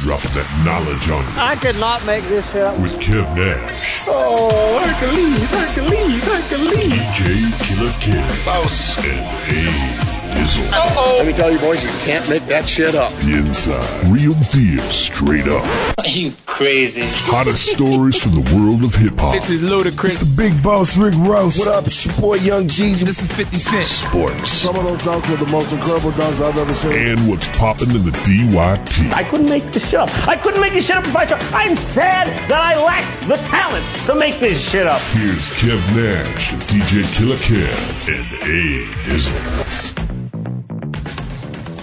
dropping that knowledge on you. I could not make this shit up. With Kev Nash. Oh, Hercules, Hercules, Hercules. DJ Killer Kid. Boss. And A Dizzle. Uh-oh. Let me tell you boys, you can't make that shit up. The inside. Real deal, straight up. Are you crazy? Hottest stories from the world of hip hop. This is Ludacris. It's the big boss Rick Ross. What up, it's your boy Young Jeezy. This is 50 Cent. Sports. Some of those dunks were the most incredible dunks I've ever seen. And what's popping in the DYT. I couldn't make this shit up. I couldn't make this shit up if I tried. I'm sad that I lack the talent to make this shit up. Here's Kev Nash, DJ Killer Kev, and A Dizzle.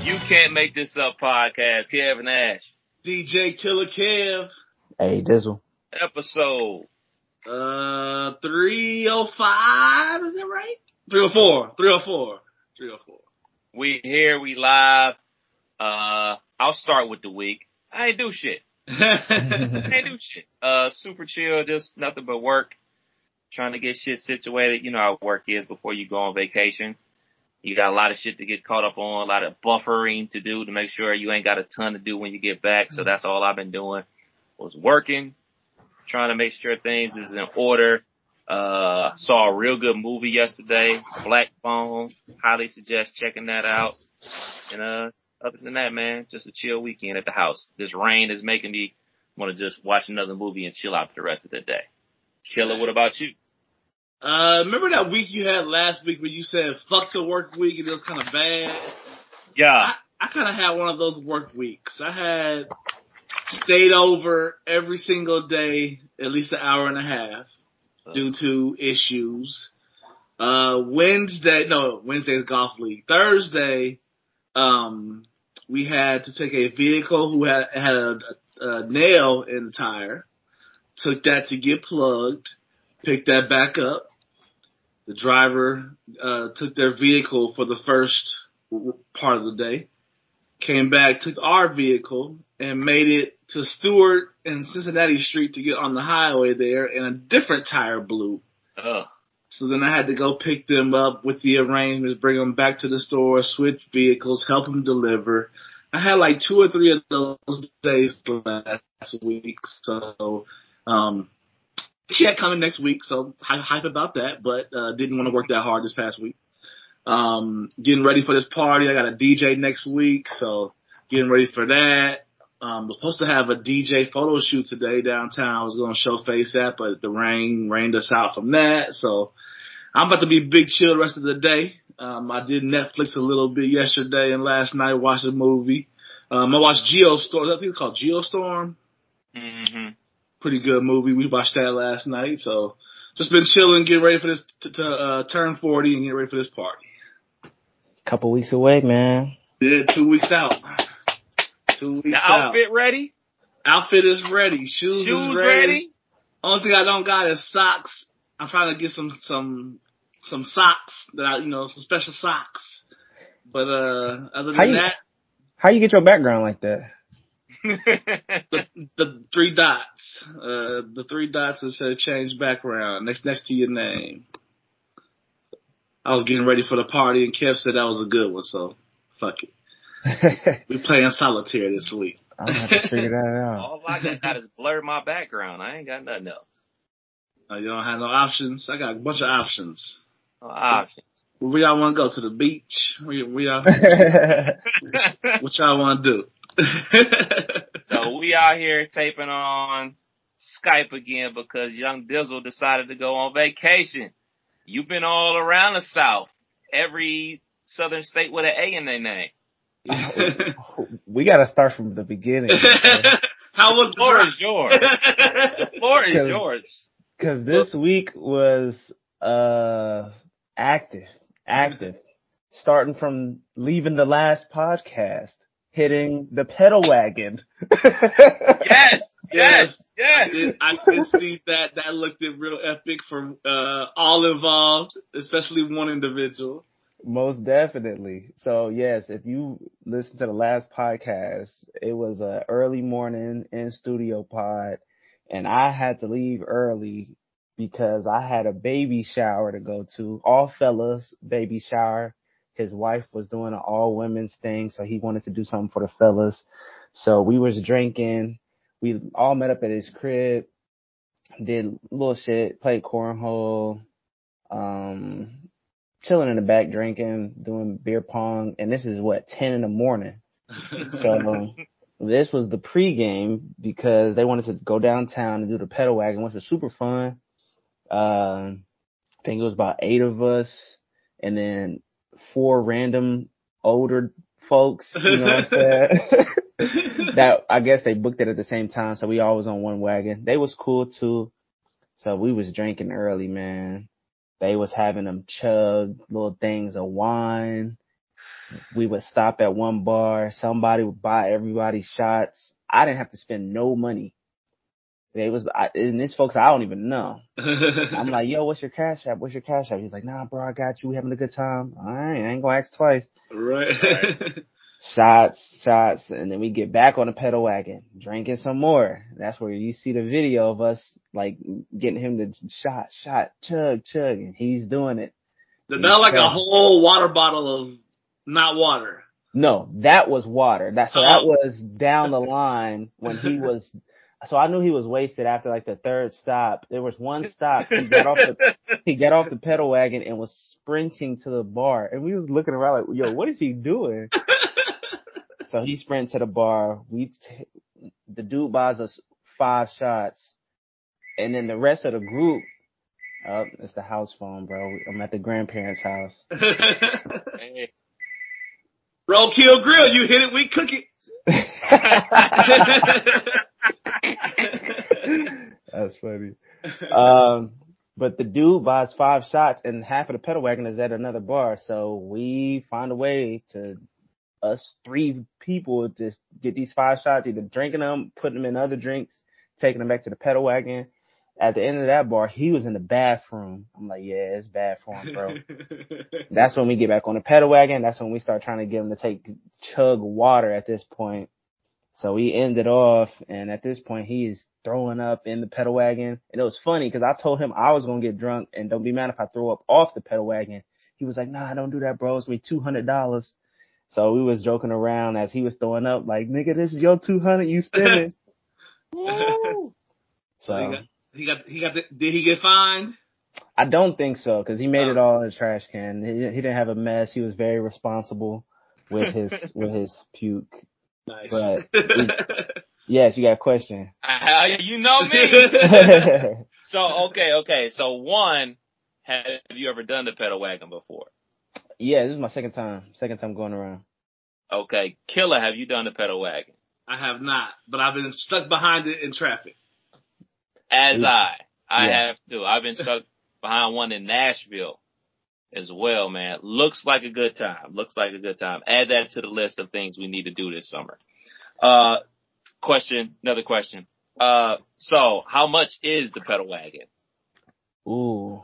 You can't make this up podcast, Kev Nash. DJ Killer Kev. Hey, Dizzle. Episode. Uh, 305, is that right? 304, 304, 304. We here, we live. Uh, I'll start with the week. I ain't do shit. I ain't do shit. Uh, super chill, just nothing but work. Trying to get shit situated. You know how work is before you go on vacation. You got a lot of shit to get caught up on, a lot of buffering to do to make sure you ain't got a ton to do when you get back. So that's all I've been doing was working, trying to make sure things is in order. Uh, saw a real good movie yesterday, Black Phone. Highly suggest checking that out. And, uh, other than that, man, just a chill weekend at the house. This rain is making me want to just watch another movie and chill out for the rest of the day. Killer, what about you? Uh, remember that week you had last week where you said fuck the work week and it was kind of bad? Yeah. I, I kind of had one of those work weeks. I had stayed over every single day, at least an hour and a half due to issues. Uh, Wednesday, no, Wednesday's golf league. Thursday, um, we had to take a vehicle who had, had a, a nail in the tire, took that to get plugged, picked that back up. The driver, uh, took their vehicle for the first part of the day, came back, took our vehicle and made it to Stewart and Cincinnati Street to get on the highway there and a different tire blew. Ugh. So then I had to go pick them up with the arrangements, bring them back to the store, switch vehicles, help them deliver. I had like two or three of those days last week. So, um, she had coming next week, so hype about that, but, uh, didn't want to work that hard this past week. Um, getting ready for this party. I got a DJ next week, so getting ready for that. Um, was supposed to have a DJ photo shoot today downtown. I was going to show face that, but the rain rained us out from that. So I'm about to be big chill the rest of the day. Um, I did Netflix a little bit yesterday and last night watched a movie. Um, I watched Geostorm. I think it's called Geostorm. Mm-hmm. Pretty good movie. We watched that last night. So just been chilling, getting ready for this to, to uh, turn 40 and get ready for this party. Couple weeks away, man. Yeah, two weeks out. Two weeks The out. outfit ready? Outfit is ready. Shoes, Shoes is ready. ready? Only thing I don't got is socks. I'm trying to get some some some socks that I you know some special socks. But uh other How than you- that, How you get your background like that? the the three dots. Uh the three dots that says change background next next to your name. I was getting ready for the party and Kev said that was a good one, so fuck it. We playing solitaire this week. I'm gonna have to figure that out. All I got is blur my background. I ain't got nothing else. Uh, you don't have no options. I got a bunch of options. No option. Where y'all want to go to the beach? Where, where y'all, what y'all want to do? so we out here taping on Skype again because young Dizzle decided to go on vacation. You've been all around the South. Every southern state with an A in their name. we gotta start from the beginning. How was The floor is yours. The floor is Cause- yours. Cause this week was, uh, active, active. Starting from leaving the last podcast, hitting the pedal wagon. Yes, yes, I yes. did, I did see that. That looked real epic for uh, all involved, especially one individual. Most definitely. So yes, if you listen to the last podcast, it was a early morning in studio pod and I had to leave early because I had a baby shower to go to. All fellas baby shower. His wife was doing an all women's thing, so he wanted to do something for the fellas. So we was drinking. We all met up at his crib, did little shit, played cornhole, um, chilling in the back drinking, doing beer pong, and this is what ten in the morning. So this was the pregame because they wanted to go downtown and do the pedal wagon, which was super fun. Uh, I think it was about eight of us, and then four random older folks. You know what I'm saying? that I guess they booked it at the same time, so we all was on one wagon. They was cool too. So we was drinking early, man. They was having them chug little things of wine. We would stop at one bar. Somebody would buy everybody shots. I didn't have to spend no money. They was, I, and this folks I don't even know. I'm like, yo, what's your cash app? What's your cash app? He's like, nah, bro, I got you. We having a good time. All right, I ain't gonna ask twice. right. Shots, shots, and then we get back on the pedal wagon, drinking some more. That's where you see the video of us like getting him to shot, shot, chug, chug, and he's doing it. Not like a whole water bottle of not water. No, that was water. That so that Oh. was down the line when he was. So I knew he was wasted after like the third stop. There was one stop. He got off the he got off the pedal wagon and was sprinting to the bar, and we was looking around like, yo, what is he doing? so he sprinted to the bar. We t- the dude buys us five shots, and then the rest of the group. Oh, it's the house phone, bro. I'm at the grandparents' house. Hey, kill Grill, you hit it, we cook it. That's funny. Um, but the dude buys five shots and half of the pedal wagon is at another bar. So we find a way to us three people just get these five shots, either drinking them, putting them in other drinks, taking them back to the pedal wagon. At the end of that bar, he was in the bathroom. I'm like, yeah, it's bad for him, bro. That's when we get back on the pedal wagon. That's when we start trying to get him to take chug water at this point. So we ended off, and at this point, he is throwing up in the pedal wagon. And it was funny because I told him I was gonna get drunk, and don't be mad if I throw up off the pedal wagon. He was like, "Nah, don't do that, bro. It's gonna two hundred dollars." So we was joking around as he was throwing up, like, "Nigga, this is your two hundred you spending." woo. So he got, he got, he got, the, did he get fined? I don't think so because he made it Oh. all in a trash can. He, he didn't have a mess. He was very responsible with his with his puke. Nice. But Yes, you got a question. Uh, I- you know me. So okay, okay. So one, have you ever done the pedal wagon before? Yeah, this is my second time. Second time going around. Okay, Killer, have you done the pedal wagon? I have not, but I've been stuck behind it in traffic. As Yeah. I, I Yeah. have too. I've been stuck behind one in Nashville as well, man. Looks like a good time. Looks like a good time. Add that to the list of things we need to do this summer. Uh, question, another question. Uh, so how much is the pedal wagon? Ooh.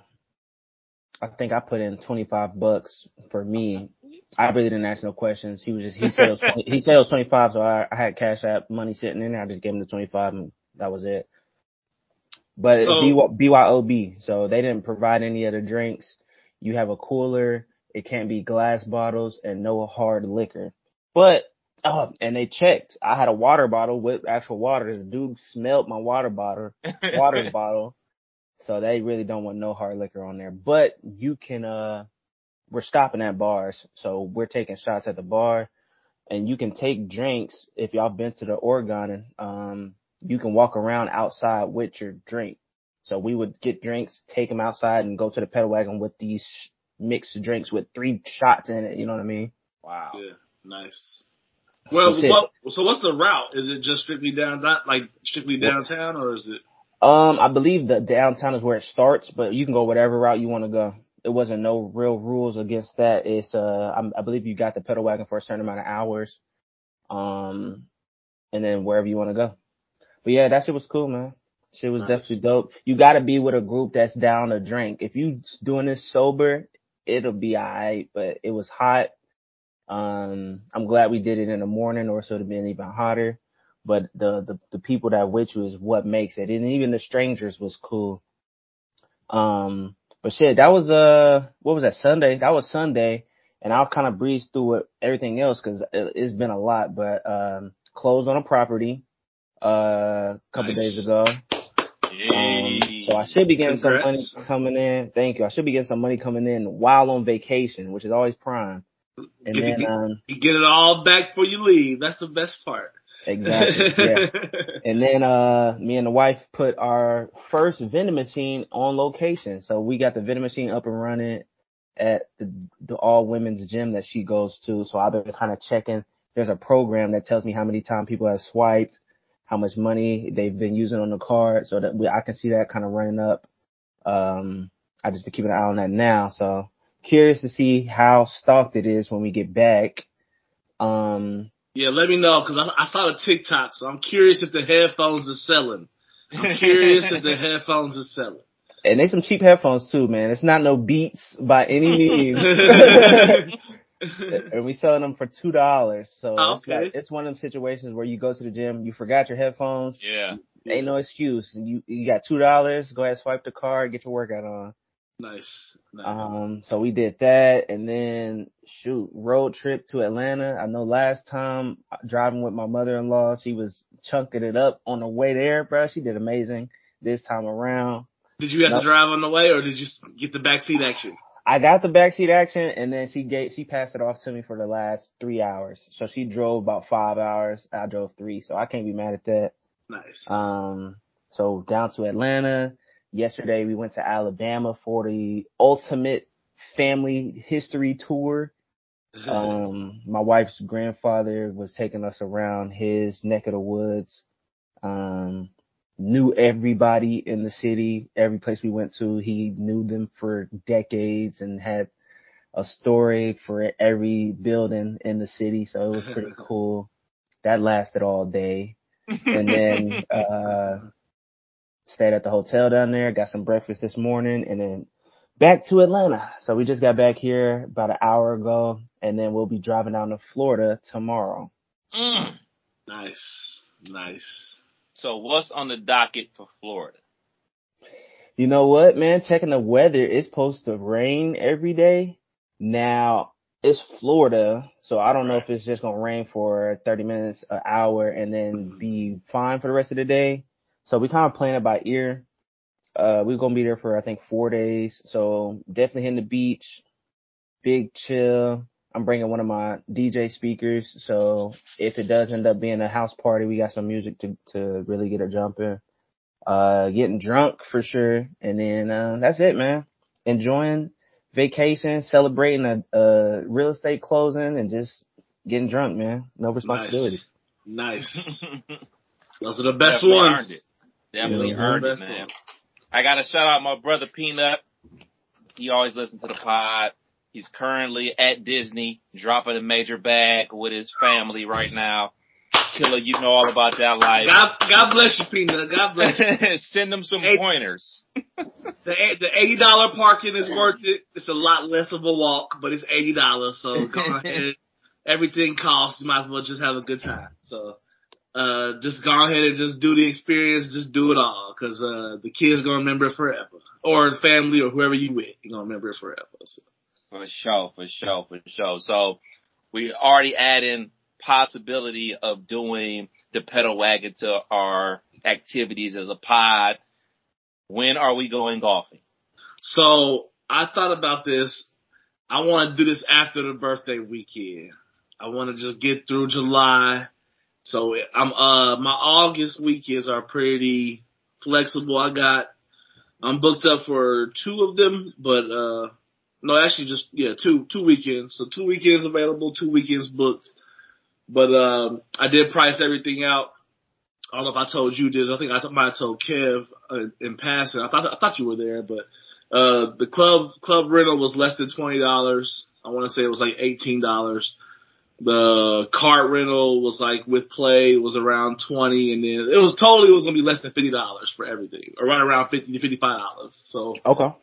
I think I put in 25 bucks for me. I really didn't ask no questions. He was just, he said it was, 20, he said it was 25, so I, I had cash app money sitting in there. I just gave him the 25 and that was it. But So- B- BYOB, so they didn't provide any other drinks. You have a cooler. It can't be glass bottles and no hard liquor. But, oh, and they checked. I had a water bottle with actual water. The dude smelled my water bottle, water bottle. So they really don't want no hard liquor on there. But you can uh we're stopping at bars. So we're taking shots at the bar and you can take drinks if y'all been to the Oregon um you can walk around outside with your drink. So we would get drinks, take them outside and go to the pedal wagon with these mixed drinks with three shots in it, you know what I mean? Wow. Yeah, nice. Well, Shit. what, so what's the route? Is it just strictly down, not like strictly downtown, or is it? Um, I believe the downtown is where it starts, but you can go whatever route you want to go. It wasn't no real rules against that. It's uh, I'm, I believe you got the pedal wagon for a certain amount of hours, um, and then wherever you want to go. But yeah, that shit was cool, man. Shit was Nice. definitely dope. You got to be with a group that's down to drink. If you doing this sober, it'll be alright. But it was hot. Um, I'm glad we did it in the morning, or so it'd have been even hotter but the, the the people that with you is what makes it, and even the strangers was cool. Um, but shit, that was uh, what was that Sunday? That was Sunday, and I'll kind of breeze through it, everything else because it, it's been a lot. But um, closed on a property uh, a couple Nice. days ago. Um, so I should be getting some money coming in. Thank you. I should be getting some money coming in while on vacation, which is always prime. And Get- then, um, You get it all back before you leave. That's the best part. Exactly. Yeah. And then, uh, me and the wife put our first vending machine on location. So we got the vending machine up and running at the, the all women's gym that she goes to. So I've been kind of checking. There's a program that tells me how many times people have swiped, how much money they've been using on the card so that we, I can see that kind of running up. Um, I just been keeping an eye on that now. So curious to see how stocked it is when we get back. Um, yeah, let me know because I, I saw the TikTok, so I'm curious if the headphones are selling. I'm curious if the headphones are selling. And they some cheap headphones too, man. It's not no Beats by any means. and we selling them for two dollars. So Oh, it's, like, it's one of them situations where you go to the gym, you forgot your headphones, Yeah. ain't no excuse. You you got two dollars, go ahead, swipe the card, get your workout on. Nice. nice. Um, so we did that, and then shoot, road trip to Atlanta. I know last time uh, driving with my mother-in-law, she was chunking it up on the way there, bro. She did amazing this time around. did you have nope. to drive on the way, or did you get the backseat action? I got the backseat action and then she gave, she passed it off to me for the last three hours. So she drove about five hours. I drove three. So I can't be mad at that. Nice. Um, so down to Atlanta. Yesterday we went to Alabama for the ultimate family history tour. Um, my wife's grandfather was taking us around his neck of the woods. Um, knew everybody in the city, every place we went to. He knew them for decades and had a story for every building in the city. So it was pretty cool. That lasted all day. And then, uh, stayed at the hotel down there, got some breakfast this morning and then back to Atlanta. So we just got back here about an hour ago and then we'll be driving down to Florida tomorrow. Mm. nice. Nice. So what's on the docket for Florida? You know what, man? Checking the weather, it's supposed to rain every day. Now, it's Florida, so I don't know if it's just gonna rain for 30 minutes, an hour, and then be fine for the rest of the day. So we kind of playing it by ear. Uh, we're gonna be there for, I think, four days. So definitely hitting the beach, big chill. I'm bringing one of my DJ speakers. So if it does end up being a house party, we got some music to, to really get it jumping uh, getting drunk for sure. And then, uh, that's it, man. Enjoying vacation, celebrating a, a real estate closing and just getting drunk, man. No responsibilities. Nice. Those are the best Definitely ones. Definitely earned it, man. I gotta shout out my brother Peanut. He always listens to the pod. He's currently at Disney, dropping a major bag with his family right now. Killer, you know all about that life. God, God bless you, Peanut. God bless you. Send them some pointers. The the eighty dollar parking is worth it. It's a lot less of a walk, but it's eighty dollars. So go ahead. Everything costs. You might as well just have a good time. So uh, just go ahead and just do the experience. Just do it all, because uh, the kids gonna remember it forever, or the family, or whoever you with, you gonna remember it forever. So. For sure, for sure, for sure. So we already add in possibility of doing the pedal wagon to our activities as a pod. When are we going golfing? So I thought about this. I want to do this after the birthday weekend. I want to just get through July. So I'm uh my August weekends are pretty flexible. I got I'm booked up for two of them, but uh no, actually just yeah, two two weekends. So two weekends available, two weekends booked. But um I did price everything out. I don't know if I told you this. I think I might have told Kev uh, in passing. I thought I thought you were there, but uh the club club rental was less than twenty dollars. I want to say it was like eighteen dollars. The cart rental was like with play was around twenty, and then it was totally it was gonna be less than fifty dollars for everything, or right around fifty to fifty five dollars. So Okay.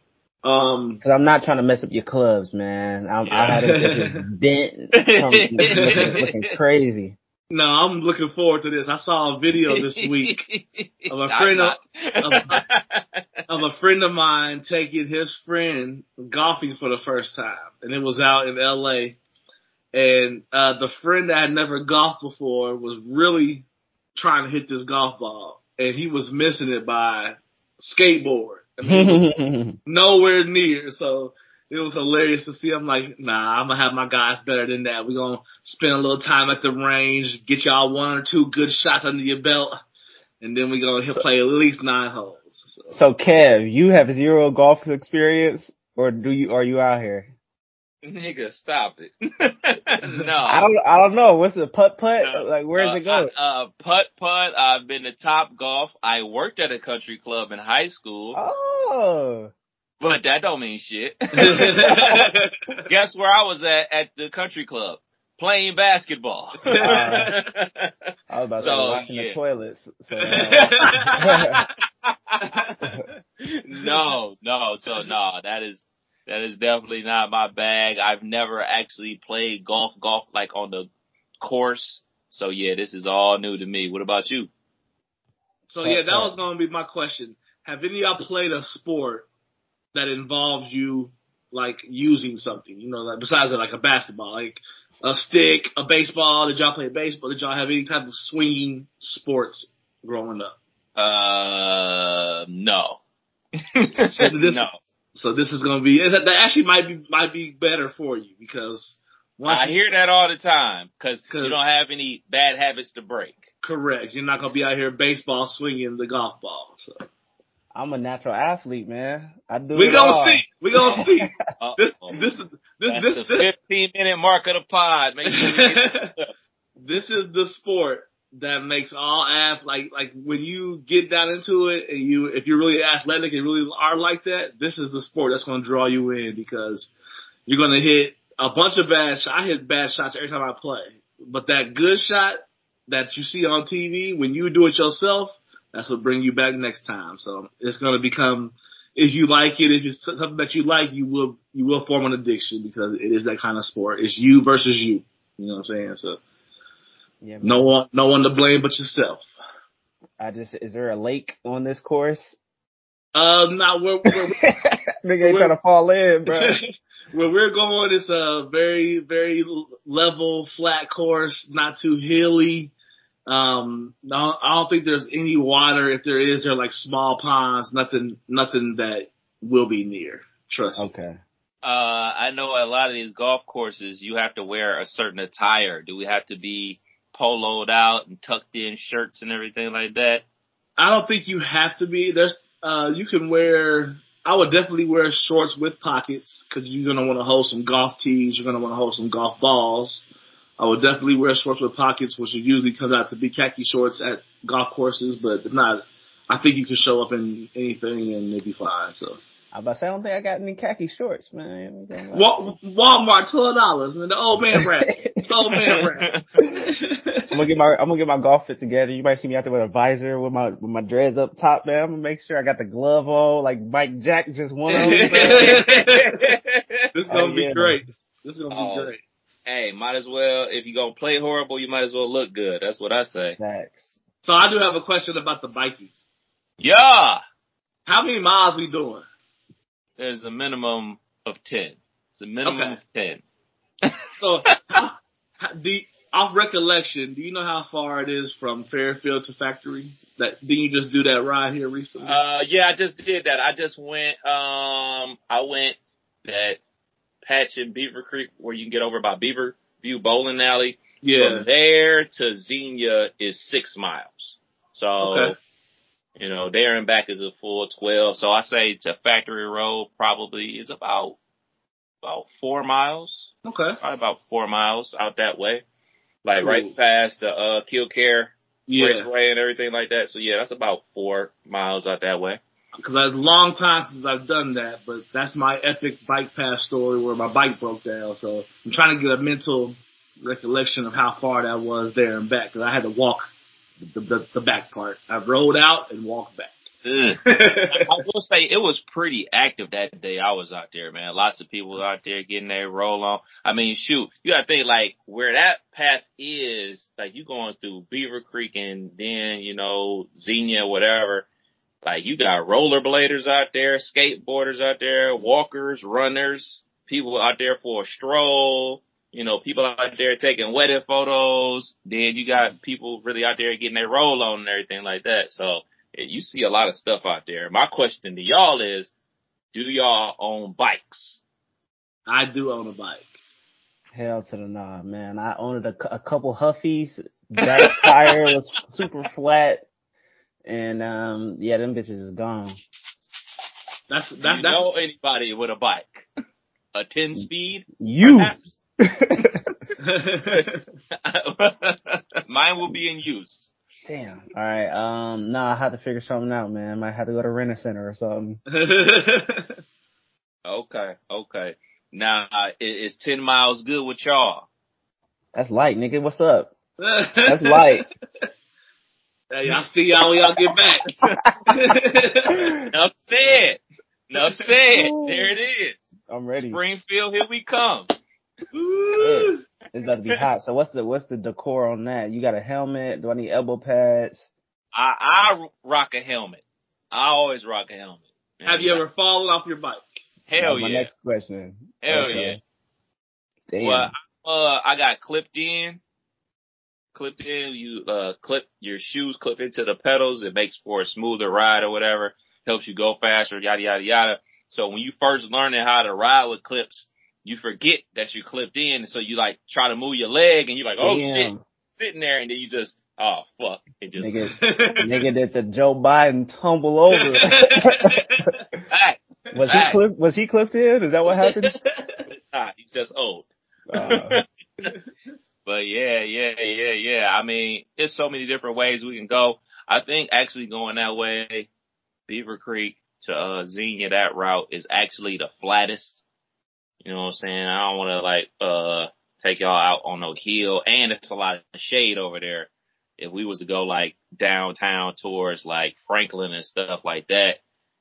um Cause I'm not trying to mess up your clubs, man. I'm, I had them bitches bent, from looking, looking crazy. no, I'm looking forward to this. I saw a video this week of a I'm friend not. of, of a friend of mine taking his friend golfing for the first time, and it was out in L.A. and uh, the friend that had never golfed before was really trying to hit this golf ball, and he was missing it by skateboard. I mean, nowhere near. So it was hilarious to see. I'm like, nah, I'm gonna have my guys better than that. We're gonna spend a little time at the range, get y'all one or two good shots under your belt, and then we're gonna so, play at least nine holes. So. so Kev, you have zero golf experience, or do you? Are you out here? Nigga, stop it. no. I don't I don't know. What's the putt putt? No. Like where's uh, it go? Uh, putt putt. I've been to Top Golf. I worked at a country club in high school. Oh. But that don't mean shit. Guess where I was at at the country club? Playing basketball. Uh, I was about so, to washing yeah. the toilets. So, no, no. So no, that is that is definitely not my bag. I've never actually played golf, golf like on the course. So yeah, this is all new to me. What about you? So yeah, that was going to be my question. Have any of y'all played a sport that involves you like using something? You know, like besides like a basketball, like a stick, a baseball. Did y'all play baseball? Did y'all have any type of swinging sports growing up? Uh, no. so this, no. So this is going to be that actually might be might be better for you because I hear that all the time because you don't have any bad habits to break. Correct. You're not going to be out here baseball swinging the golf ball. So. I'm a natural athlete, man. I do. We gonna see. We gonna see. this, this, this, That's this, the 15 minute mark of the pod. Make sure this is the sport that makes all ath like like when you get down into it and you if you're really athletic and really are like that, this is the sport that's going to draw you in because you're going to hit a bunch of bad shots. I hit bad shots every time I play, but that good shot that you see on TV when you do it yourself, that's what bring you back next time. So it's going to become if you like it, if it's something that you like, you will you will form an addiction because it is that kind of sport. It's you versus you. You know what I'm saying? So yeah, no one, no one to blame but yourself. I just, is there a lake on this course? Uh, not where, where nigga ain't trying to fall in, bro. where we're going is a very, very level, flat course, not too hilly. Um, no, I don't think there's any water. If there is, they're like small ponds. Nothing, nothing that will be near. Trust me. Okay. Uh, I know a lot of these golf courses, you have to wear a certain attire. Do we have to be poloed out and tucked in shirts and everything like that? I don't think you have to be. There's, uh, you can wear, I would definitely wear shorts with pockets because you're to want to hold some golf tees. You're to want to hold some golf balls. I would definitely wear shorts with pockets, which usually comes out to be khaki shorts at golf courses, but it's not, I think you can show up in anything and it'd be fine, so. I about to say, I don't think I got any khaki shorts, man. Walmart, twelve dollars, man. The old man rap. the old man rap. I'm gonna get my I'm gonna get my golf fit together. You might see me out there with a visor with my with my dreads up top, man. I'm gonna make sure I got the glove on, like Mike Jack just won. this is gonna oh, be yeah, great. Man. This is gonna be oh, great. Hey, might as well if you're gonna play horrible, you might as well look good. That's what I say. Thanks. So I do have a question about the biking. Yeah. How many miles we doing? There's a minimum of 10. It's a minimum okay. of 10. so, how, do, off recollection, do you know how far it is from Fairfield to Factory? That did you just do that ride here recently? Uh, yeah, I just did that. I just went. Um, I went that patch in Beaver Creek where you can get over by Beaver View Bowling Alley. Yeah. From there to Xenia is six miles. So okay. You know, there and back is a full 12. So I say to Factory Road probably is about, about four miles. Okay. Probably about four miles out that way. Like Ooh. right past the, uh, Killcare yeah. Raceway and everything like that. So yeah, that's about four miles out that way. Cause it's a long time since I've done that, but that's my epic bike path story where my bike broke down. So I'm trying to get a mental recollection of how far that was there and back. Cause I had to walk the, the, the back part. I rode out and walked back. Mm. I will say it was pretty active that day I was out there, man. Lots of people out there getting their roll on. I mean, shoot, you gotta think like where that path is, like you going through Beaver Creek and then, you know, Xenia, whatever. Like you got rollerbladers out there, skateboarders out there, walkers, runners, people out there for a stroll. You know, people out there taking wedding photos. Then you got people really out there getting their roll on and everything like that. So you see a lot of stuff out there. My question to y'all is, do y'all own bikes? I do own a bike. Hell to the nah, man. I owned a, a couple Huffies. That tire was super flat. And, um, yeah, them bitches is gone. That's, Do that, you that's, know anybody with a bike? A 10 speed? You! Perhaps? Mine will be in use. Damn. Alright, um, nah, I had to figure something out, man. I Might have to go to rent a center or something. Okay, okay. Now, uh, is 10 miles good with y'all? That's light, nigga. What's up? That's light. Hey, I'll see y'all when y'all get back. Enough said. Enough said. There it is. I'm ready. Springfield, here we come. Woo. It's about to be hot. So what's the what's the decor on that? You got a helmet? Do I need elbow pads? I, I rock a helmet. I always rock a helmet. Have you ever fallen off your bike? Hell That's my next question. Hell Okay. yeah. Damn. Well, uh, I got clipped in. Clipped in. You uh clip your shoes clip into the pedals. It makes for a smoother ride or whatever. Helps you go faster. Yada yada yada. So when you first learning how to ride with clips, you forget that you're clipped in, so you like try to move your leg, and you're like, oh shit, sitting there, and then you just, oh fuck, it just. Nigga, nigga did the Joe Biden tumble over. Was he clipped? Was he clipped in? Is that what happened? nah, he's just old. Uh, But yeah, yeah, yeah, yeah. I mean, there's so many different ways we can go. I think actually going that way, Beaver Creek to uh Xenia, that route is actually the flattest. You know what I'm saying? I don't want to like uh take y'all out on no hill, and it's a lot of shade over there. If we was to go like downtown towards like Franklin and stuff like that,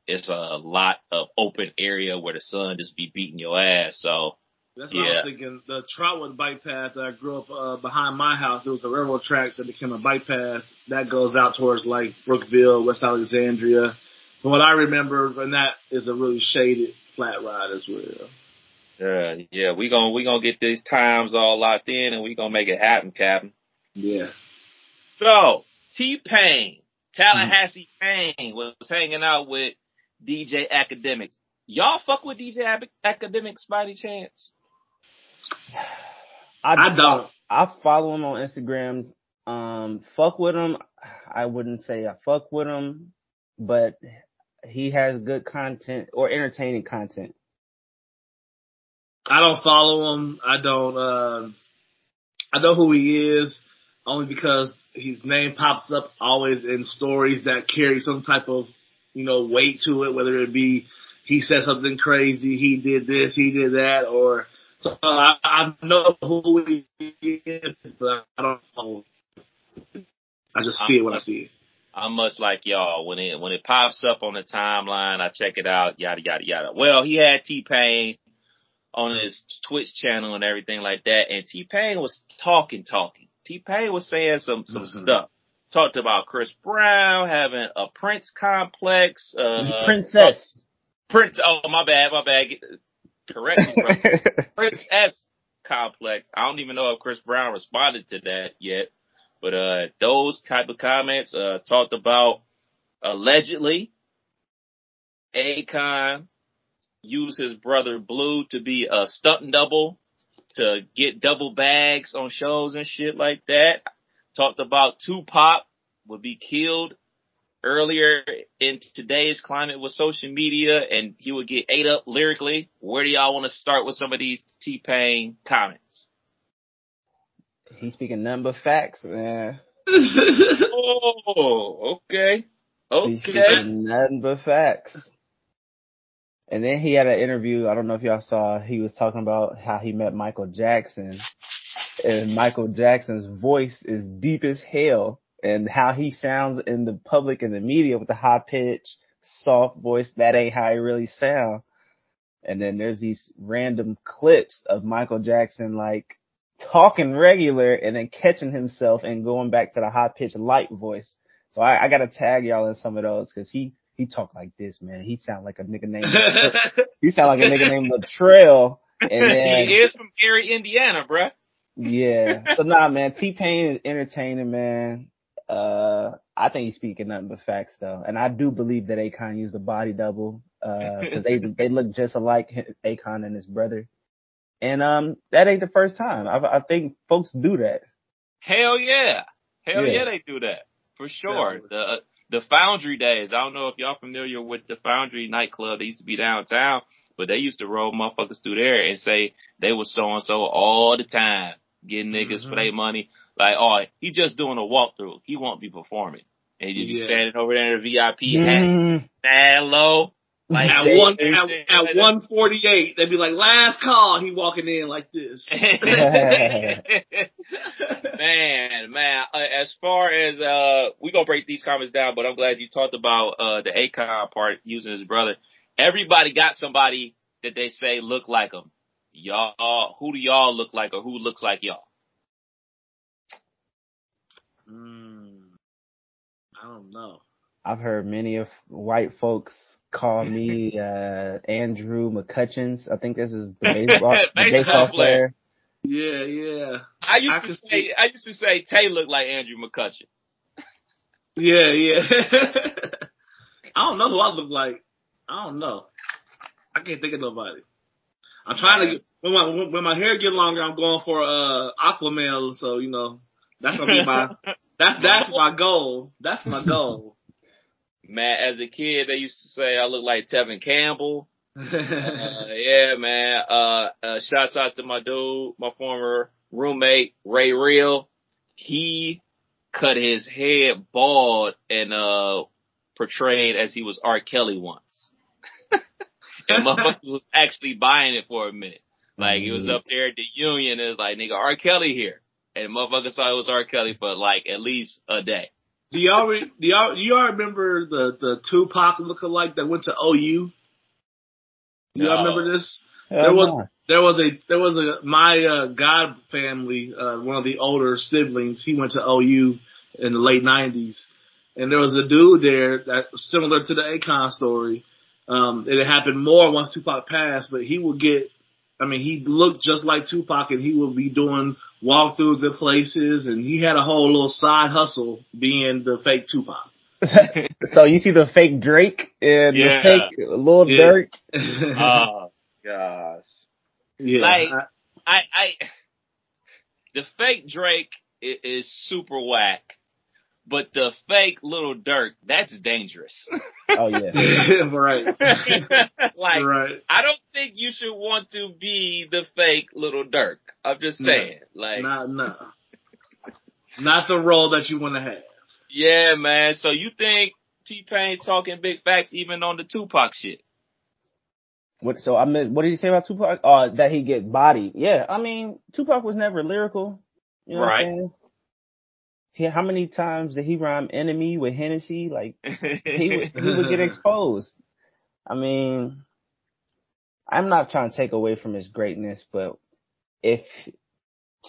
it's a lot of open area where the sun just be beating your ass. So That's what I was thinking. The Trotwood bike path that I grew up uh, behind my house, there was a railroad track that became a bike path that goes out towards like Brookville, West Alexandria. From what I remember, and that is a really shaded flat ride as well. Yeah, yeah, we gonna we gonna get these times all locked in, and we gonna make it happen, Captain. Yeah. So T Pain, Tallahassee Pain was hanging out with DJ Akademiks. Y'all fuck with DJ Ac- Akademiks by any chance? I don't. I follow him on Instagram. Um, fuck with him. I wouldn't say I fuck with him, but he has good content or entertaining content. I don't follow him. I don't. Uh, I know who he is only because his name pops up always in stories that carry some type of you know weight to it, whether it be he said something crazy, he did this, he did that, or so I, I know who he is, but I don't follow. Him. I just see it when I see it. I'm much like y'all. When it when it pops up on the timeline, I check it out. Yada yada yada. Well, he had T Pain on his Twitch channel and everything like that, and T Pain was talking, talking. T Pain was saying some some Mhm. stuff. Talked about Chris Brown having a Prince complex. Uh, Princess. Prince. Oh, my bad, my bad. Correct me, bro. Prince S complex. I don't even know if Chris Brown responded to that yet, but uh, those type of comments uh talked about allegedly Akon used his brother Blue to be a stunt double to get double bags on shows and shit like that. Talked about Tupac would be killed earlier in today's climate with social media and he would get ate up lyrically. Where do y'all want to start with some of these T-Pain comments? He's speaking number facts, man. Oh, okay. He's Okay. speaking nothing but facts. And then he had an interview. I don't know if y'all saw. He was talking about how he met Michael Jackson, and Michael Jackson's voice is deep as hell, and how he sounds in the public and the media with the high pitch, soft voice. That ain't how he really sound. And then there's these random clips of Michael Jackson like talking regular and then catching himself and going back to the high pitched light voice. So I, I gotta tag y'all in some of those because he he talk like this, man. He sound like a nigga named he sound like a nigga named Latrell And then, he is from Gary, Indiana, bruh. yeah. So nah, man, T Pain is entertaining, man. Uh, I think he's speaking nothing but facts though, and I do believe that Akon used a body double, uh, cause they they look just alike, Akon and his brother. And um, that ain't the first time. I, I think folks do that. Hell yeah. Hell Yeah. yeah, they do that. For sure. Definitely. The the Foundry days. I don't know if y'all familiar with the Foundry nightclub. They used to be downtown, but they used to roll motherfuckers through there and say they was so and so all the time, getting niggas for Mhm. their money. Like, oh, he just doing a walkthrough. He won't be performing. And you be standing over there in a VIP hat, Mm, mad low. Like At they- one they- at, they- at one forty eight, they'd be like, "Last call." He walking in like this. man, man. Uh, as far as uh, we gonna break these comments down, but I'm glad you talked about uh the Akon part using his brother. Everybody got somebody that they say look like him. Y'all, who do y'all look like, or who looks like y'all? Mm, I don't know. I've heard many of white folks call me uh Andrew McCutchens. I think this is the baseball, the Baseball baseball player. player. Yeah, yeah, I used I to say, see- I used to say Tay looked like Andrew McCutchen. yeah, yeah. I don't know who I look like. I don't know. I can't think of nobody. I'm trying to get when my when, when my hair get longer. I'm going for uh Aquaman. So you know that's gonna be my that's that's my goal. That's my goal. Man, as a kid, they used to say I look like Tevin Campbell. Uh, yeah, man. Uh, uh, shouts out to my dude, my former roommate, Ray Real. He cut his head bald and, uh, portrayed as he was R. Kelly once. and motherfuckers was actually buying it for a minute. Like, he was up there at the union and it was like, nigga, R. Kelly here. And motherfuckers thought it was R. Kelly for like at least a day. Do y'all re, do y'all y'all remember the the Tupac lookalike that went to OU? Do y'all No. remember this? Hell There was no. there was a there was a my uh, god family, uh, one of the older siblings. He went to OU in the late nineties, and there was a dude there that similar to the Akon story. Um, it happened more once Tupac passed, but he would get. I mean, he looked just like Tupac, and he would be doing walkthroughs at places, and he had a whole little side hustle being the fake Tupac. so you see the fake Drake and Yeah. the fake Lil Yeah. Durk. Oh, gosh. yeah, like- I- I, I, the fake Drake is, is super whack, but the fake Lil Durk, that's dangerous. Oh yeah. right, like, right. I don't think you should want to be the fake Lil Durk. I'm just No. saying, like, Not no. Not the role that you want to have. yeah, man. So you think T Pain talking big facts even on the Tupac shit? What? So I mean, what did he say about Tupac? Uh, that he get bodied. Yeah, I mean, Tupac was never lyrical. You know Right. What I'm saying? He, how many times did he rhyme enemy with Hennessy? Like he would- he would get exposed. I mean, I'm not trying to take away from his greatness, but if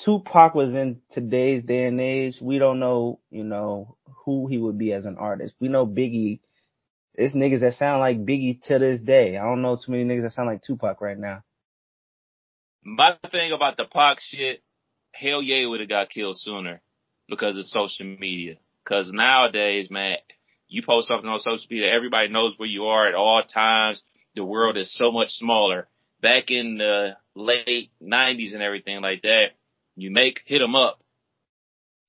Tupac was in today's day and age, we don't know, you know, who he would be as an artist. We know Biggie. It's niggas that sound like Biggie to this day. I don't know too many niggas that sound like Tupac right now. My thing about the Pac shit, hell yeah, would have got killed sooner because of social media. Cause nowadays, man, you post something on social media, everybody knows where you are at all times. The world is so much smaller. Back in the late nineties and everything like that, you make, hit them up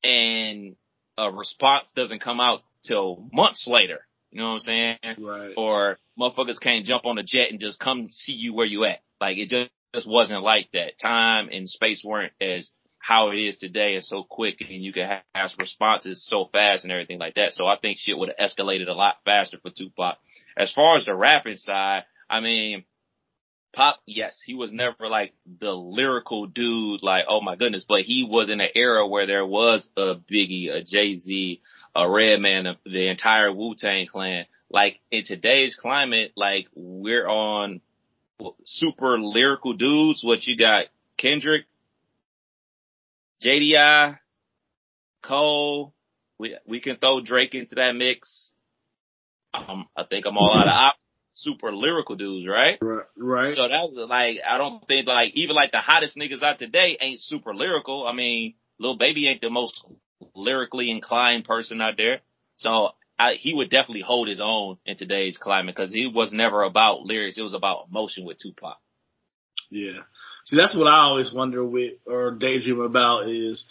and a response doesn't come out till months later. You know what I'm saying? Right. or motherfuckers can't jump on a jet and just come see you where you at. Like it just, just wasn't like that. Time and space weren't as how it is today and so quick and you can have, have responses so fast and everything like that. So I think shit would have escalated a lot faster for Tupac. As far as the rapping side, I mean, Pop, yes, he was never like the lyrical dude, like, oh my goodness, but he was in an era where there was a Biggie, a Jay-Z, a Redman, a- the entire Wu-Tang clan. Like in today's climate, like we're on super lyrical dudes. What you got? Kendrick, JID, Cole. We we can throw Drake into that mix. Um, I think I'm all out of options. super lyrical dudes, right? Right. Right. So that was like, I don't think like, even like the hottest niggas out today ain't super lyrical. I mean, Lil Baby ain't the most lyrically inclined person out there. So I, he would definitely hold his own in today's climate because he was never about lyrics. It was about emotion with Tupac. Yeah. See, that's what I always wonder with or daydream about is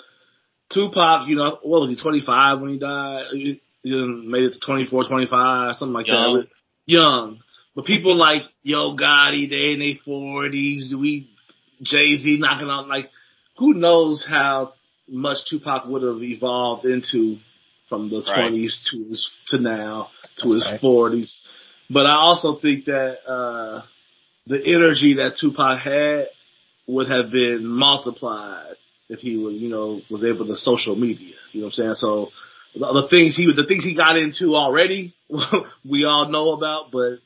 Tupac, you know, what was he, 25 when he died? He, he made it to 24, 25, something like Young. that. Young. But people like Yo Gotti, they in their 40s, we, Jay-Z knocking on, like, who knows how much Tupac would have evolved into from the Right. 20s to his, to now, to his right. 40s. But I also think that, uh, the energy that Tupac had would have been multiplied if he would, you know, was able to social media. You know what I'm saying? So the, the things he the things he got into already, we all know about, but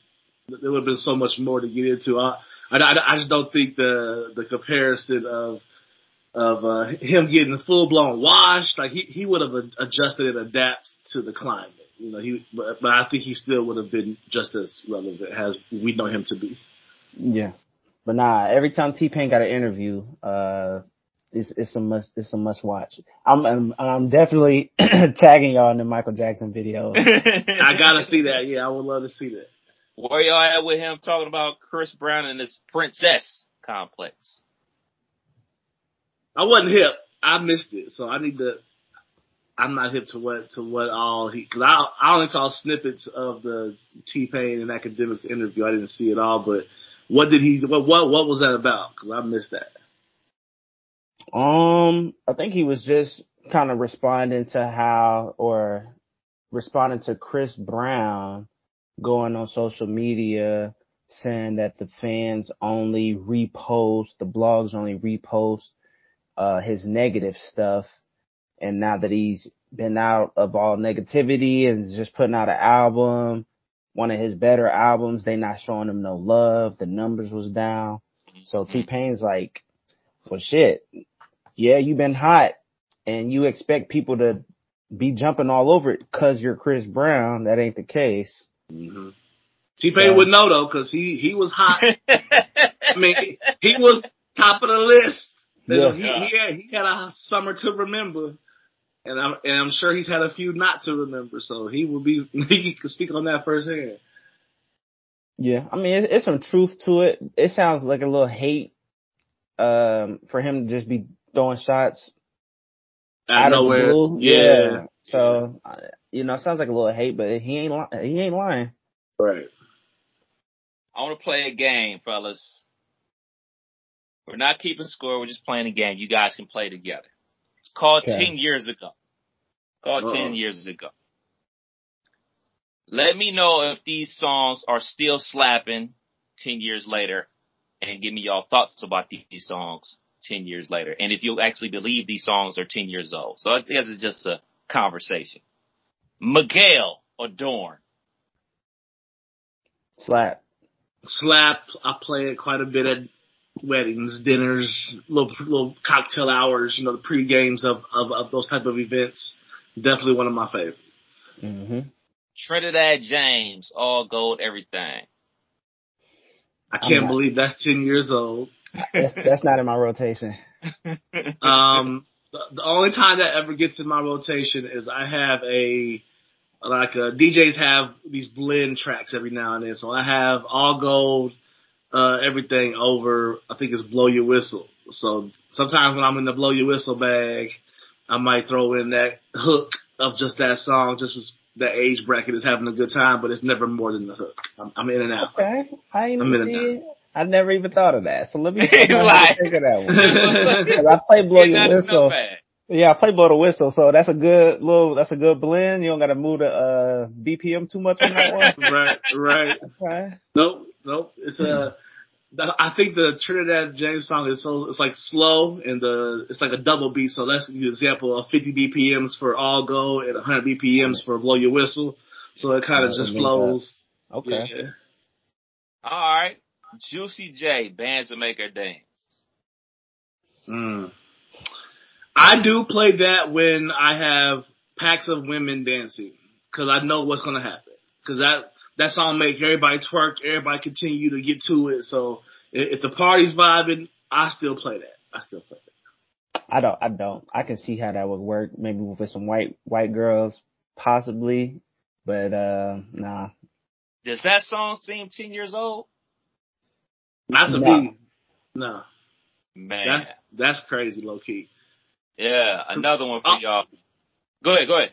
there would have been so much more to get into. I I, I just don't think the the comparison of of uh, him getting full blown washed, like he he would have adjusted and adapted to the climate. You know, he but, but I think he still would have been just as relevant as we know him to be. Yeah. But nah, every time T Pain got an interview, uh, it's it's a must it's a must watch. I'm I'm, I'm definitely tagging y'all in the Michael Jackson video. I gotta see that. Yeah, I would love to see that. Where y'all at with him talking about Chris Brown and this princess complex? I wasn't hip. I missed it, so I need to. I'm not hip to what to what all he because I I only saw snippets of the T Pain and Akademiks interview. I didn't see it all, but what did he? What what what was that about? Because I missed that. Um, I think he was just kind of responding to how or responding to Chris Brown going on social media saying that the fans only repost, the blogs only repost uh his negative stuff and now that he's been out of all negativity and just putting out an album, one of his better albums, they not showing him no love, the numbers was down. So T Pain's like, well shit, yeah, you've been hot and you expect people to be jumping all over it cause you're Chris Brown. That ain't the case. Mm-hmm. T Pain So- would know though, because he he was hot. I mean, he, he was top of the list. You know, Yeah. he, he had he had a summer to remember, and I'm and I'm sure he's had a few not to remember. So he will be he can speak on that firsthand. Yeah, I mean, it's, it's some truth to it. It sounds like a little hate, um, for him to just be throwing shots Out, out of of nowhere, blue. yeah, So, you know, it sounds like a little hate, but he ain't, li- he ain't lying. right. I want to play a game, fellas. We're not keeping score. We're just playing a game. You guys can play together. It's called Okay. 10 years ago. Called Uh-oh. 10 years ago. Let me know if these songs are still slapping 10 years later and give me y'all thoughts about these songs 10 years later. And if you actually believe these songs are 10 years old. So I guess it's just a conversation. Miguel or Dorn? Slap. Slap. I play it quite a bit at weddings, dinners, little little cocktail hours. You know, the pre games of, of of those type of events. Definitely one of my favorites. hmm Trinidad James, all gold, everything. I can't not- believe that's ten years old. That's, that's not in my rotation. Um, the, the only time that ever gets in my rotation is I have a like uh, DJs have these blend tracks every now and then. So I have all gold, uh, everything over. I think it's blow your whistle. So sometimes when I'm in the blow your whistle bag, I might throw in that hook of just that song, just as the age bracket is having a good time, but it's never more than the hook. I'm, I'm in and out. Okay. I ain't I'm in see it it. I never even thought of that. So let me Like- like, think of that one. 'Cause I play blow your That's no whistle. Yeah, I play blow the whistle, so that's a good little, that's a good blend. You don't gotta move the, uh, BPM too much on that one. right, right. Okay. Nope, nope. It's a. I think the Trinidad James song is so it's like slow and the it's like a double beat. So that's an example of 50 BPMs for all go and 100 BPMs for blow your whistle. So it kind of just that flows. Okay. Yeah. All right. Juicy J, bands that make her dance. Mm. I do play that when I have packs of women dancing because I know what's gonna happen. Because that that song make everybody twerk, everybody continue to get to it. So if, if the party's vibing, I still play that. I still play that. I don't. I don't. I can see how that would work. Maybe with some white white girls, possibly. But uh, nah. Does that song seem ten years old? Not to No. me. No. Man, That's that's crazy, low key. yeah, another one for Oh. y'all. Go ahead, go ahead.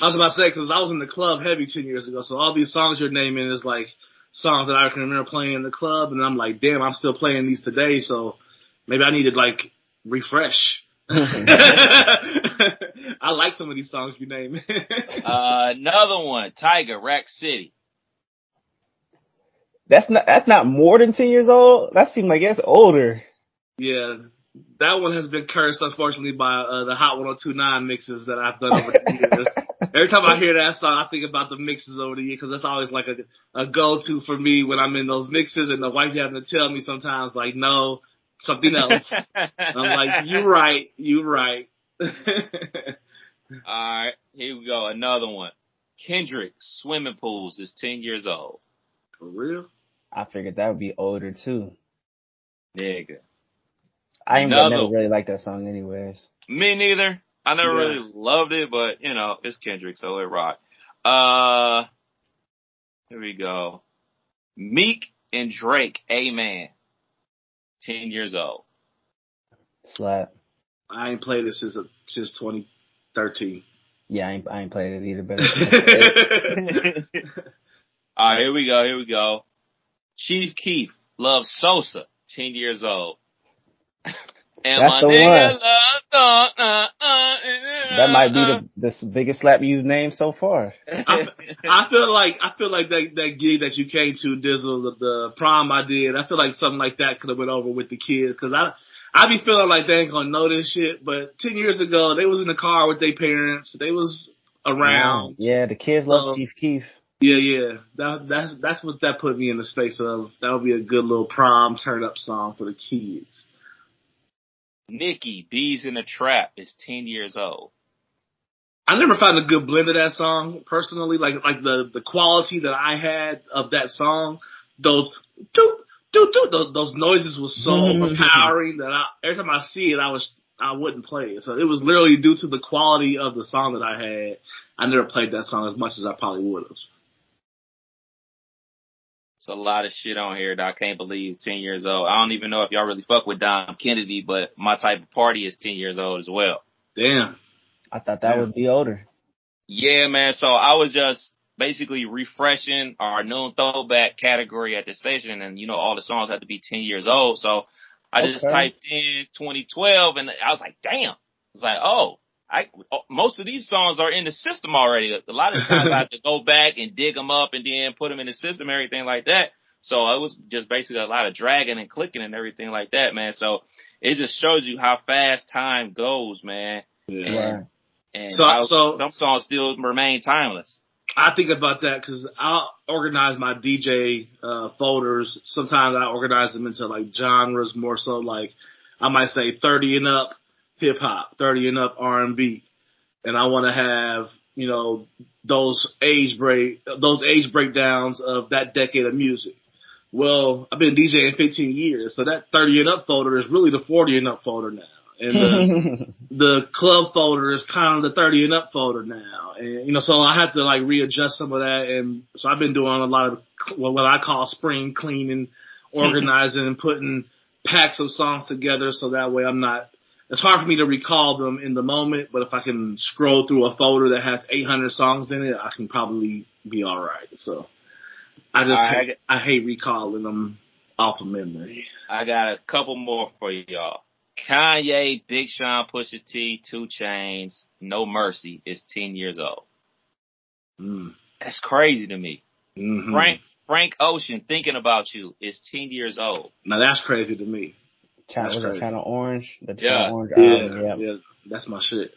I was about to say because I was in the club heavy ten years ago, so all these songs you're naming is like songs that I can remember playing in the club, and I'm like, damn, I'm still playing these today. So maybe I need to like refresh. I like some of these songs you name. Uh, another one, Tyga, Rack City. That's not. That's not more than ten years old. That seems like it's older. yeah, that one has been cursed, unfortunately, by uh, the Hot 1029 mixes that I've done over the years. Every time I hear that song, I think about the mixes over the years because that's always like a, a go-to for me when I'm in those mixes, and the wife having to tell me sometimes, like, no, something else. I'm like, you right, you right. Alright, here we go. Another one. Kendrick, Swimming Pools is 10 years old. For real? I figured that would be older too. Nigga. I ain't Another- never really like that song, anyways. Me neither. I never Yeah. really loved it, but you know, it's Kendrick, so it rock. Uh, here we go. Meek and Drake, Amen. 10 years old. Slap. I ain't played this since since 2013. Yeah, I ain't, I ain't played it either, but Alright, here we go, here we go. Chief Keef, Love Sosa, 10 years old. And That's my the nigga one. love, uh, uh, uh, that might be the the biggest slap you've named so far. I, I feel like I feel like that that gig that you came to, Dizzle, the, the prom I did. I feel like something like that could have went over with the kids because I I be feeling like they ain't gonna know this shit. But ten years ago, they was in the car with their parents. They was around. Yeah, the kids love So- Chief Keef. Yeah, yeah. That that's that's what that put me in the space of. That would be a good little prom turn up song for the kids. Nikki, Bees in a Trap is 10 years old. I never found a good blend of that song personally. Like like the the quality that I had of that song, those doot doot doot those, those noises was so mm-hmm. overpowering that I, every time I see it, I was I wouldn't play it. So it was literally due to the quality of the song that I had. I never played that song as much as I probably would have. It's a lot of shit on here that I can't believe 10 years old. I don't even know if y'all really fuck with Dom Kennedy, but my type of party is 10 years old as well. Damn. I thought that Yeah. would be older. Yeah, man. So I was just basically refreshing our noon throwback category at the station and you know, all the songs had to be 10 years old. So I just typed in 2012 and I was like, damn. It's like, oh, I, most of these songs are in the system already. A lot of times I have to go back and dig them up and then put them in the system, everything like that. So it was just basically a lot of dragging and clicking and everything like that, man. So it just shows you how fast time goes, man. Yeah. And, and So- how so- some songs still remain timeless. I think about that because I'll organize my DJ uh, folders. Sometimes I organize them into like genres more so like I might say 30 and up hip hop, 30 and up R&B. And I want to have, you know, those age break, those age breakdowns of that decade of music. Well, I've been DJing 15 years, so that 30 and up folder is really the 40 and up folder now. And the, the club folder is kind of the 30 and up folder now. And, you know, so I have to like readjust some of that. And so I've been doing a lot of what I call spring cleaning, organizing and putting packs of songs together so that way I'm not, it's hard for me to recall them in the moment, but if I can scroll through a folder that has 800 songs in it, I can probably be alright. So I just, I- hate, I hate recalling them off of memory. I got a couple more for y'all. Kanye, Big Sean, Pusha T, 2 Chainz, No Mercy is 10 years old. Mm. That's crazy to me. hmm Frank, Frank Ocean, Thinking About You is 10 years old. Now that's crazy to me. Channel, That's was it crazy. Channel Orange? The Yeah. Channel Orange Yeah, album. Yeah. yeah, that's my shit.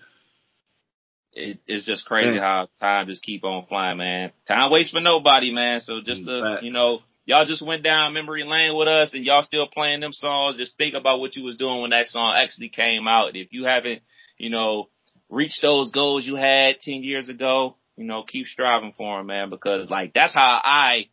It, it's just crazy Yeah. how time just keep on flying, man. Time waits for nobody, man. So just to, Facts. you know, y'all just went down memory lane with us and y'all still playing them songs. Just think about what you was doing when that song actually came out. If you haven't, you know, reached those goals you had 10 years ago, you know, keep striving for them, man, because like that's how I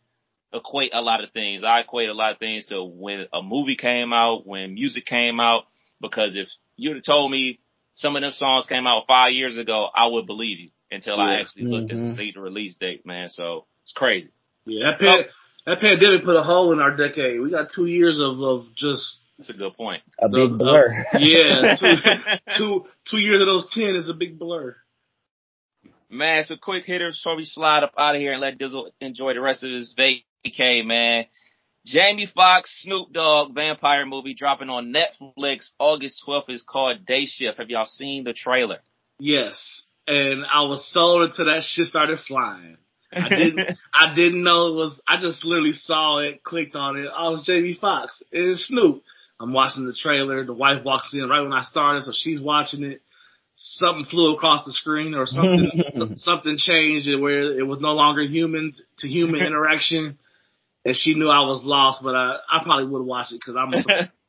equate a lot of things. I equate a lot of things to when a movie came out, when music came out, because if you'd have told me some of them songs came out five years ago, I would believe you until I actually looked Mhm. to see the release date, man. So it's crazy. Yeah, that, pan- that pandemic put a hole in our decade. We got two years of, of just That's a good point. A the- big blur. uh, yeah, two, two two years of those ten is a big blur. Man, so quick hitters before we slide up out of here and let Dizzle enjoy the rest of his vacay, man. Jamie Foxx, Snoop Dogg vampire movie dropping on Netflix August 12th is called Day Shift. Have y'all seen the trailer? Yes, and I was sold until that shit started flying. I didn't. I didn't know it was. I just literally saw it, clicked on it. Oh, it's Jamie Foxx. It's Snoop. I'm watching the trailer. The wife walks in right when I started, so she's watching it. Something flew across the screen, or something. something changed where it was no longer human to human interaction, and she knew I was lost. But I, I probably would have watched it because I'm. A,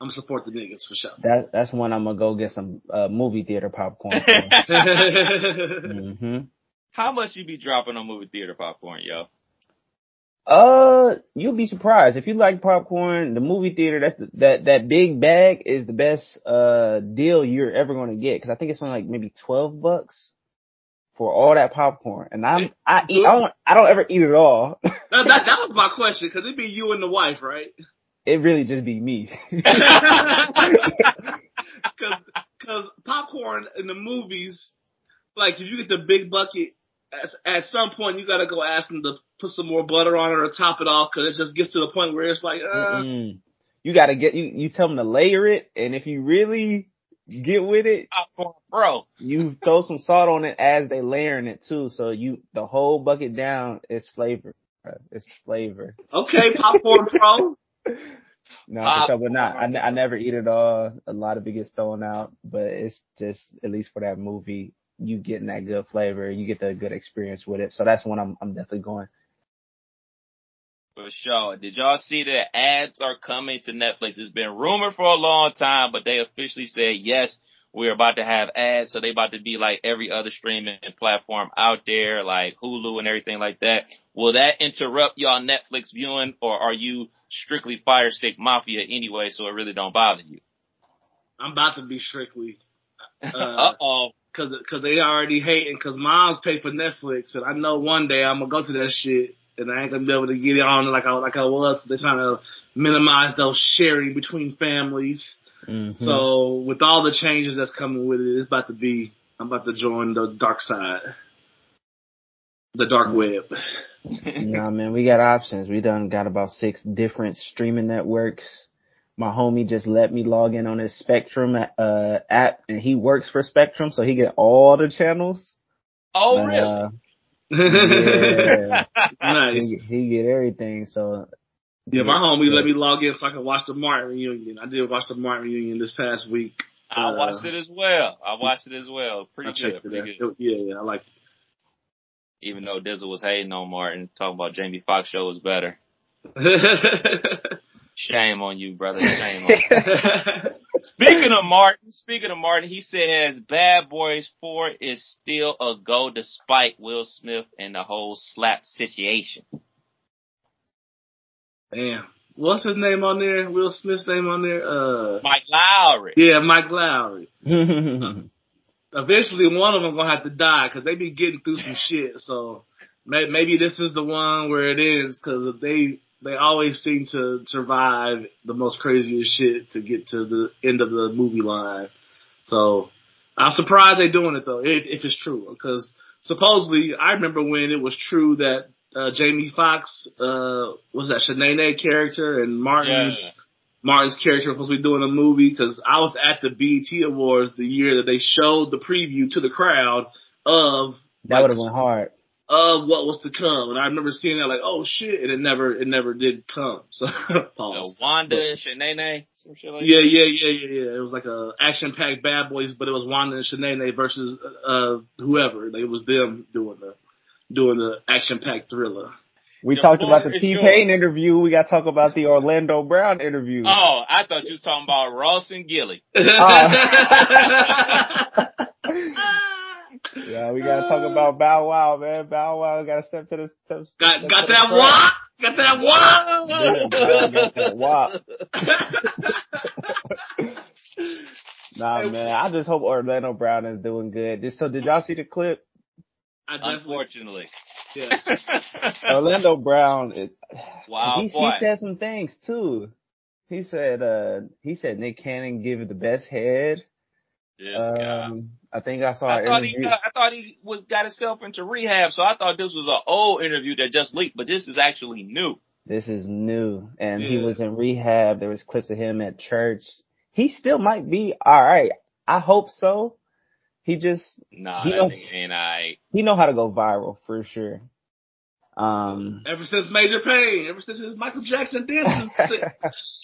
I'm gonna support the niggas for sure. That that's when I'm gonna go get some uh, movie theater popcorn. For. hmm How much you be dropping on movie theater popcorn, yo? Uh, you'll be surprised if you like popcorn. The movie theater, that's the, that that big bag is the best uh deal you're ever gonna get because I think it's only like maybe twelve bucks for all that popcorn. And I'm I eat I don't I don't ever eat it all. that, that, that was my question because it'd be you and the wife, right? it really just be me. Because popcorn in the movies, like if you get the big bucket, at, at some point you gotta go ask them to put some more butter on it or top it off because it just gets to the point where it's like, uh. You gotta get you you tell them to layer it, and if you really get with it, Popcorn, bro. you throw some salt on it as they layering it too. So you the whole bucket down is flavor. bruh. It's flavor. okay, popcorn pro. No, it's a couple. Popcorn. Not I, I never eat it all. A lot of it gets thrown out, but it's just at least for that movie, you getting that good flavor. You get the good experience with it. So that's when I'm I'm definitely going. For sure. Did y'all see that ads are coming to Netflix? It's been rumored for a long time, but they officially said yes, we're about to have ads. So they about to be like every other streaming platform out there, like Hulu and everything like that. Will that interrupt y'all Netflix viewing or are you strictly Fire Stick Mafia anyway, so it really don't bother you? I'm about to be strictly. Uh, Uh oh. cause, cause they already hating cause moms pay for Netflix and I know one day I'm gonna go to that shit and I ain't gonna be able to get it on like I, like I was. They're trying to minimize those sharing between families. Mhm. So with all the changes that's coming with it, it's about to be, I'm about to join the dark side. The dark web. nah, man, we got options. We done got about six different streaming networks. My homie just let me log in on his Spectrum uh, app, and he works for Spectrum, so he get all the channels. Oh, Uh, really? Yeah, nice. he, he get everything. So Yeah, my homie let me log in so I can watch the Martin reunion. I did watch the Martin reunion this past week. I Uh, watched it as well. I watched it as well. Pretty I good. Pretty it good. out. Yeah, yeah, I like Even though Dizzle was hating on Martin, talking about Jamie Foxx show was better. Shame on you, brother. Shame on you. Speaking of Martin, speaking of Martin, he says Bad Boys 4 is still a go despite Will Smith and the whole slap situation. Damn. What's his name on there? Will Smith's name on there? Uh, Mike Lowrey. yeah, Mike Lowrey. Eventually, one of them gonna have to die because they be getting through some shit. So may- maybe this is the one where it is because if they they always seem to survive the most craziest shit to get to the end of the movie line. So I'm surprised they're doing it though, if, if it's true. Because supposedly, I remember when it was true that uh, Jamie Foxx uh, was that Shanae character and Martin's Yeah. Martin's character was supposed to be doing a movie because I was at the BET Awards the year that they showed the preview to the crowd of that would have been hard. Of what was to come, and I remember seeing that like, oh shit, and it never it never did come. So Uh, pause. Wanda and Shanae, some shit like Yeah, that. yeah, yeah, yeah, yeah. It was like a action packed Bad Boys, but it was Wanda and Shanae versus uh whoever. It was them doing the doing the action packed thriller. We The talked about the floor is T Pain interview. We got to talk about the Orlando Brown interview. Oh, I thought you was talking about Ross and Gillie. Oh. Yeah, we gotta talk about Bow Wow, man. Bow Wow gotta step to the step. Got step got to the that front. wop? Got that wop? Yeah, got that wop. Nah, man. I just hope Orlando Brown is doing good. Just so, did y'all see the clip? I definitely, Unfortunately. yeah. Orlando Brown, it, Wow, he, he said some things too. He said, uh, he said Nick Cannon give it the best head. Um, I think I saw I thought he got, I thought he was got himself into rehab, so I thought this was an old interview that just leaked, but this is actually new. This is new. And he was in rehab. There was clips of him at church. He still might be alright. I hope so. He just, Nah, He nigga ain't alright. he know how to go viral for sure. Um, Ever since Major Payne, ever since his Michael Jackson dancing.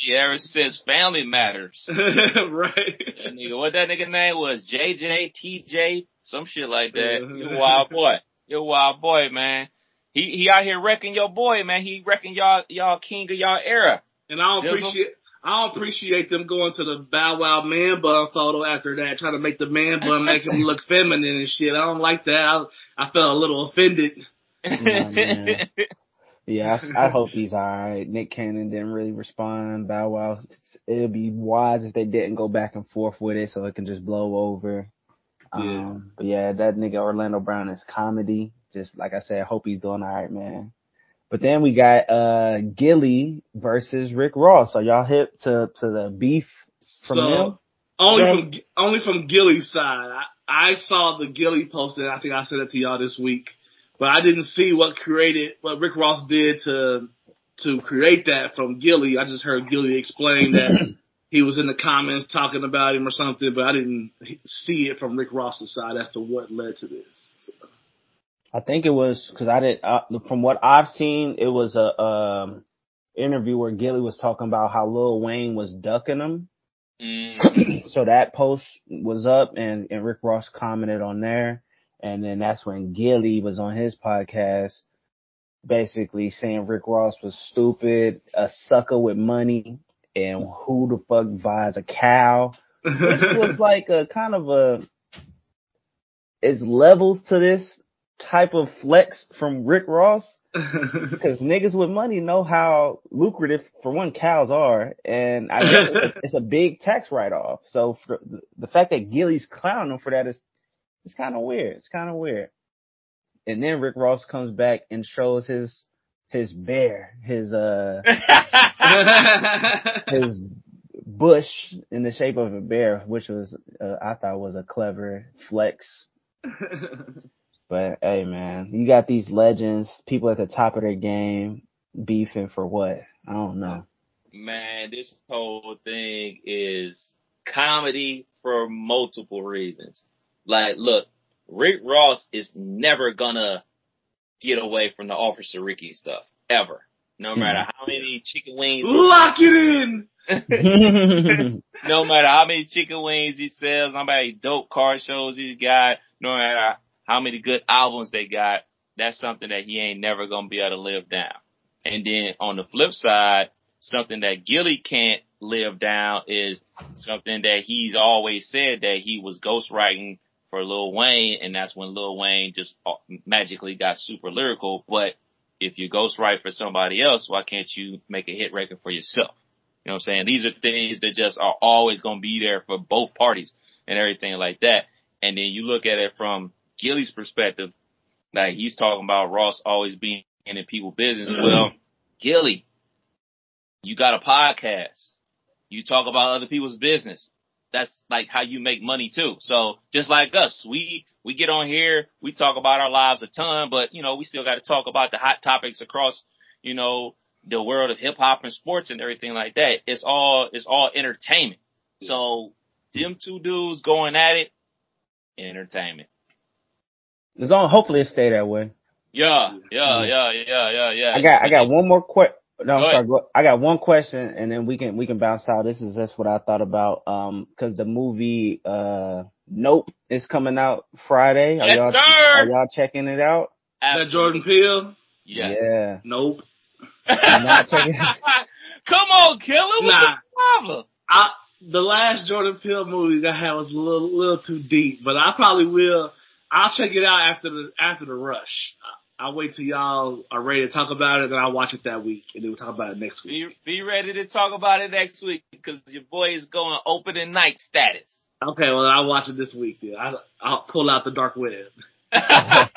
Yeah, ever since Family Matters. right. That nigga, what that nigga name was? JJ, TJ, some shit like that. Yeah. You wild boy. You wild boy, man. He he out here wrecking your boy, man. He wrecking y'all y'all king of y'all era. And I don't Dizzle? appreciate I don't appreciate them going to the Bow Wow man bun photo after that, trying to make the man bun make him look feminine and shit. I don't like that. I I felt a little offended. yeah, I, I hope he's alright. Nick Cannon didn't really respond. Bow Wow, it'd be wise if they didn't go back and forth with it so it can just blow over. Um, but yeah, that nigga Orlando Brown is comedy. Just like I said, I hope he's doing alright, man. But then we got, uh, Gillie versus Rick Ross. Are y'all hip to, to the beef from So, them? Only Yeah. from only from Gillie's side. I, I saw the Gillie post and I think I sent it to y'all this week, but I didn't see what created what Rick Ross did to to create that from Gillie. I just heard Gillie explain that he was in the comments talking about him or something, but I didn't see it from Rick Ross's side as to what led to this. So, I think it was because I did. Uh, from what I've seen, it was a um, interview where Gillie was talking about how Lil Wayne was ducking him. Mm. so that post was up, and and Rick Ross commented on there, and then that's when Gillie was on his podcast, basically saying Rick Ross was stupid, a sucker with money, and who the fuck buys a cow? Which was like a kind of a it's levels to this type of flex from Rick Ross because niggas with money know how lucrative for one cows are, and I guess it's a, it's a big tax write off. So the fact that Gillie's clowning for that is it's kind of weird. It's kind of weird. And then Rick Ross comes back and shows his his bear, his uh his bush in the shape of a bear, which was uh, I thought was a clever flex. But hey, man, you got these legends, people at the top of their game, beefing for what? I don't know. Man, this whole thing is comedy for multiple reasons. Like, look, Rick Ross is never gonna get away from the Officer Ricky stuff. Ever. No Hmm. matter how many chicken wings Lock it in. no matter how many chicken wings he sells, how many dope car shows he's got, no matter how many good albums they got, that's something that he ain't never gonna be able to live down. And then on the flip side, something that Gillie can't live down is something that he's always said that he was ghostwriting for Lil Wayne, and that's when Lil Wayne just uh, magically got super lyrical. But if you ghostwrite for somebody else, why can't you make a hit record for yourself? You know what I'm saying? These are things that just are always going to be there for both parties and everything like that. And then you look at it from Gillie's perspective, like he's talking about Ross always being in people business. Well, Gillie, you got a podcast. You talk about other people's business. That's like how you make money too. So just like us, we, we get on here, we talk about our lives a ton, but you know, we still got to talk about the hot topics across, you know, the world of hip hop and sports and everything like that. It's all, it's all entertainment. So them two dudes going at it, entertainment. It's on. Hopefully, it stay that way. Yeah, yeah, yeah, yeah, yeah, yeah. I got I got one more que- No, I'm Go sorry. Go, I got one question, and then we can we can bounce out. This is just what I thought about. Um, because the movie uh Nope is coming out Friday. Are Yes, y'all sir. are y'all checking it out? That Jordan Peele? Yes. Yeah. Nope. not checking- Come on, killer. What's Nah. the problem? I, the last Jordan Peele movie that I had was a little, little too deep, but I probably will. I'll check it out after the after the rush. I'll wait till y'all are ready to talk about it, and I'll watch it that week, and then we'll talk about it next week. Be, be ready to talk about it next week because your boy is going opening night status. Okay, well I'll watch it this week. Then I'll, I'll pull out the dark web.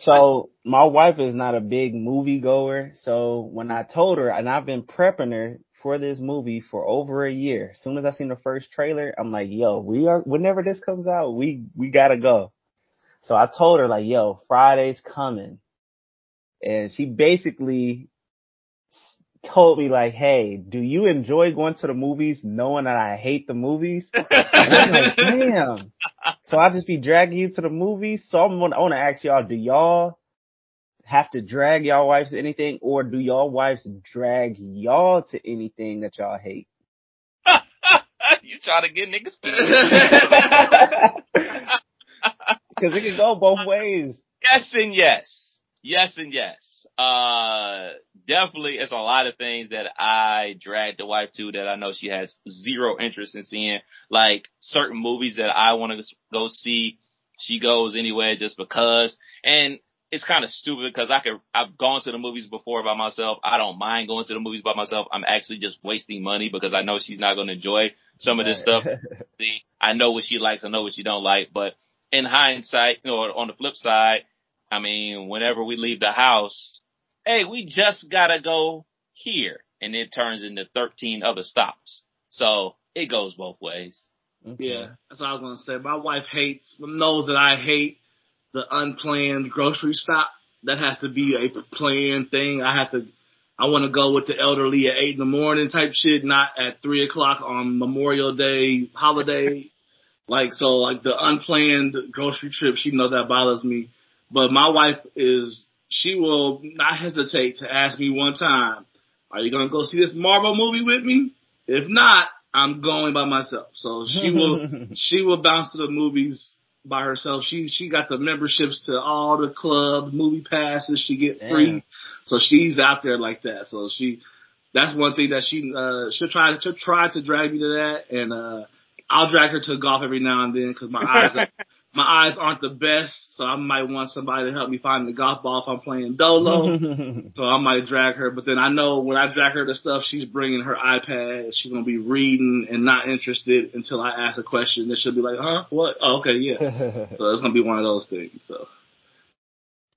so my wife is not a big movie goer. So when I told her, and I've been prepping her for this movie for over a year. As soon as I seen the first trailer, I'm like, yo, we are, whenever this comes out, we, we gotta go. So I told her like, yo, Friday's coming. And she basically told me like, hey, do you enjoy going to the movies knowing that I hate the movies? and I'm like, damn. So I'll just be dragging you to the movies. So I'm gonna, I want to ask y'all, do y'all have to drag y'all wives to anything or do y'all wives drag y'all to anything that y'all hate? you try to get niggas Cause it can go both ways. Yes and yes. Yes and yes. Uh, definitely it's a lot of things that I drag the wife to that I know she has zero interest in seeing. Like certain movies that I want to go see, she goes anyway just because. And it's kind of stupid because I could, I've gone to the movies before by myself. I don't mind going to the movies by myself. I'm actually just wasting money because I know she's not going to enjoy some of this stuff. I know what she likes. I know what she don't like, but in hindsight, you know, on the flip side, I mean, whenever we leave the house, hey, we just gotta go here. And it turns into 13 other stops. So it goes both ways. Okay. Yeah, that's what I was gonna say. My wife hates, knows that I hate the unplanned grocery stop. That has to be a planned thing. I have to, I want to go with the elderly at eight in the morning type shit, not at three o'clock on Memorial Day holiday. Like, so like the unplanned grocery trip, she knows that bothers me. But my wife is, she will not hesitate to ask me one time, are you going to go see this Marvel movie with me? If not, I'm going by myself. So she will, she will bounce to the movies by herself. She she got the memberships to all the club movie passes. She get free, so she's out there like that. So she that's one thing that she uh she'll try she'll try to drag me to that, and uh I'll drag her to golf every now and then because my eyes are, my eyes aren't the best, so I might want somebody to help me find the golf ball if I'm playing dolo. so I might drag her, but then I know when I drag her to stuff, she's bringing her iPad. She's gonna be reading and not interested until I ask a question. Then she'll be like, "Huh? What? Oh, okay, yeah." so it's gonna be one of those things. So.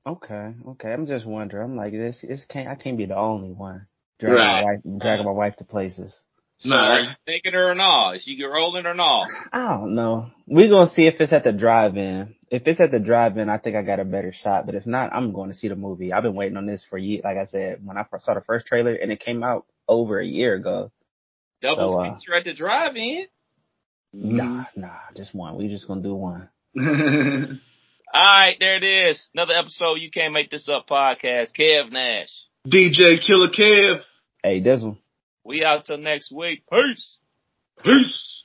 Okay, okay. I'm just wondering. I'm like, this, this can't. I can't be the only one dragging right. my wife, dragging my wife to places. So no, are you taking her or not? Is she rolling or not? I don't know. We're gonna see if it's at the drive-in. If it's at the drive-in, I think I got a better shot. But if not, I'm going to see the movie. I've been waiting on this for years. Like I said, when I saw the first trailer and it came out over a year ago. Double so, uh, feature at the drive-in. Nah, nah, just one. We just gonna do one. All right, there it is. Another episode. You can't make this up. Podcast. Kev Nash. DJ Killer Kev. Hey, Dizzle. We out till next week. Peace. Peace.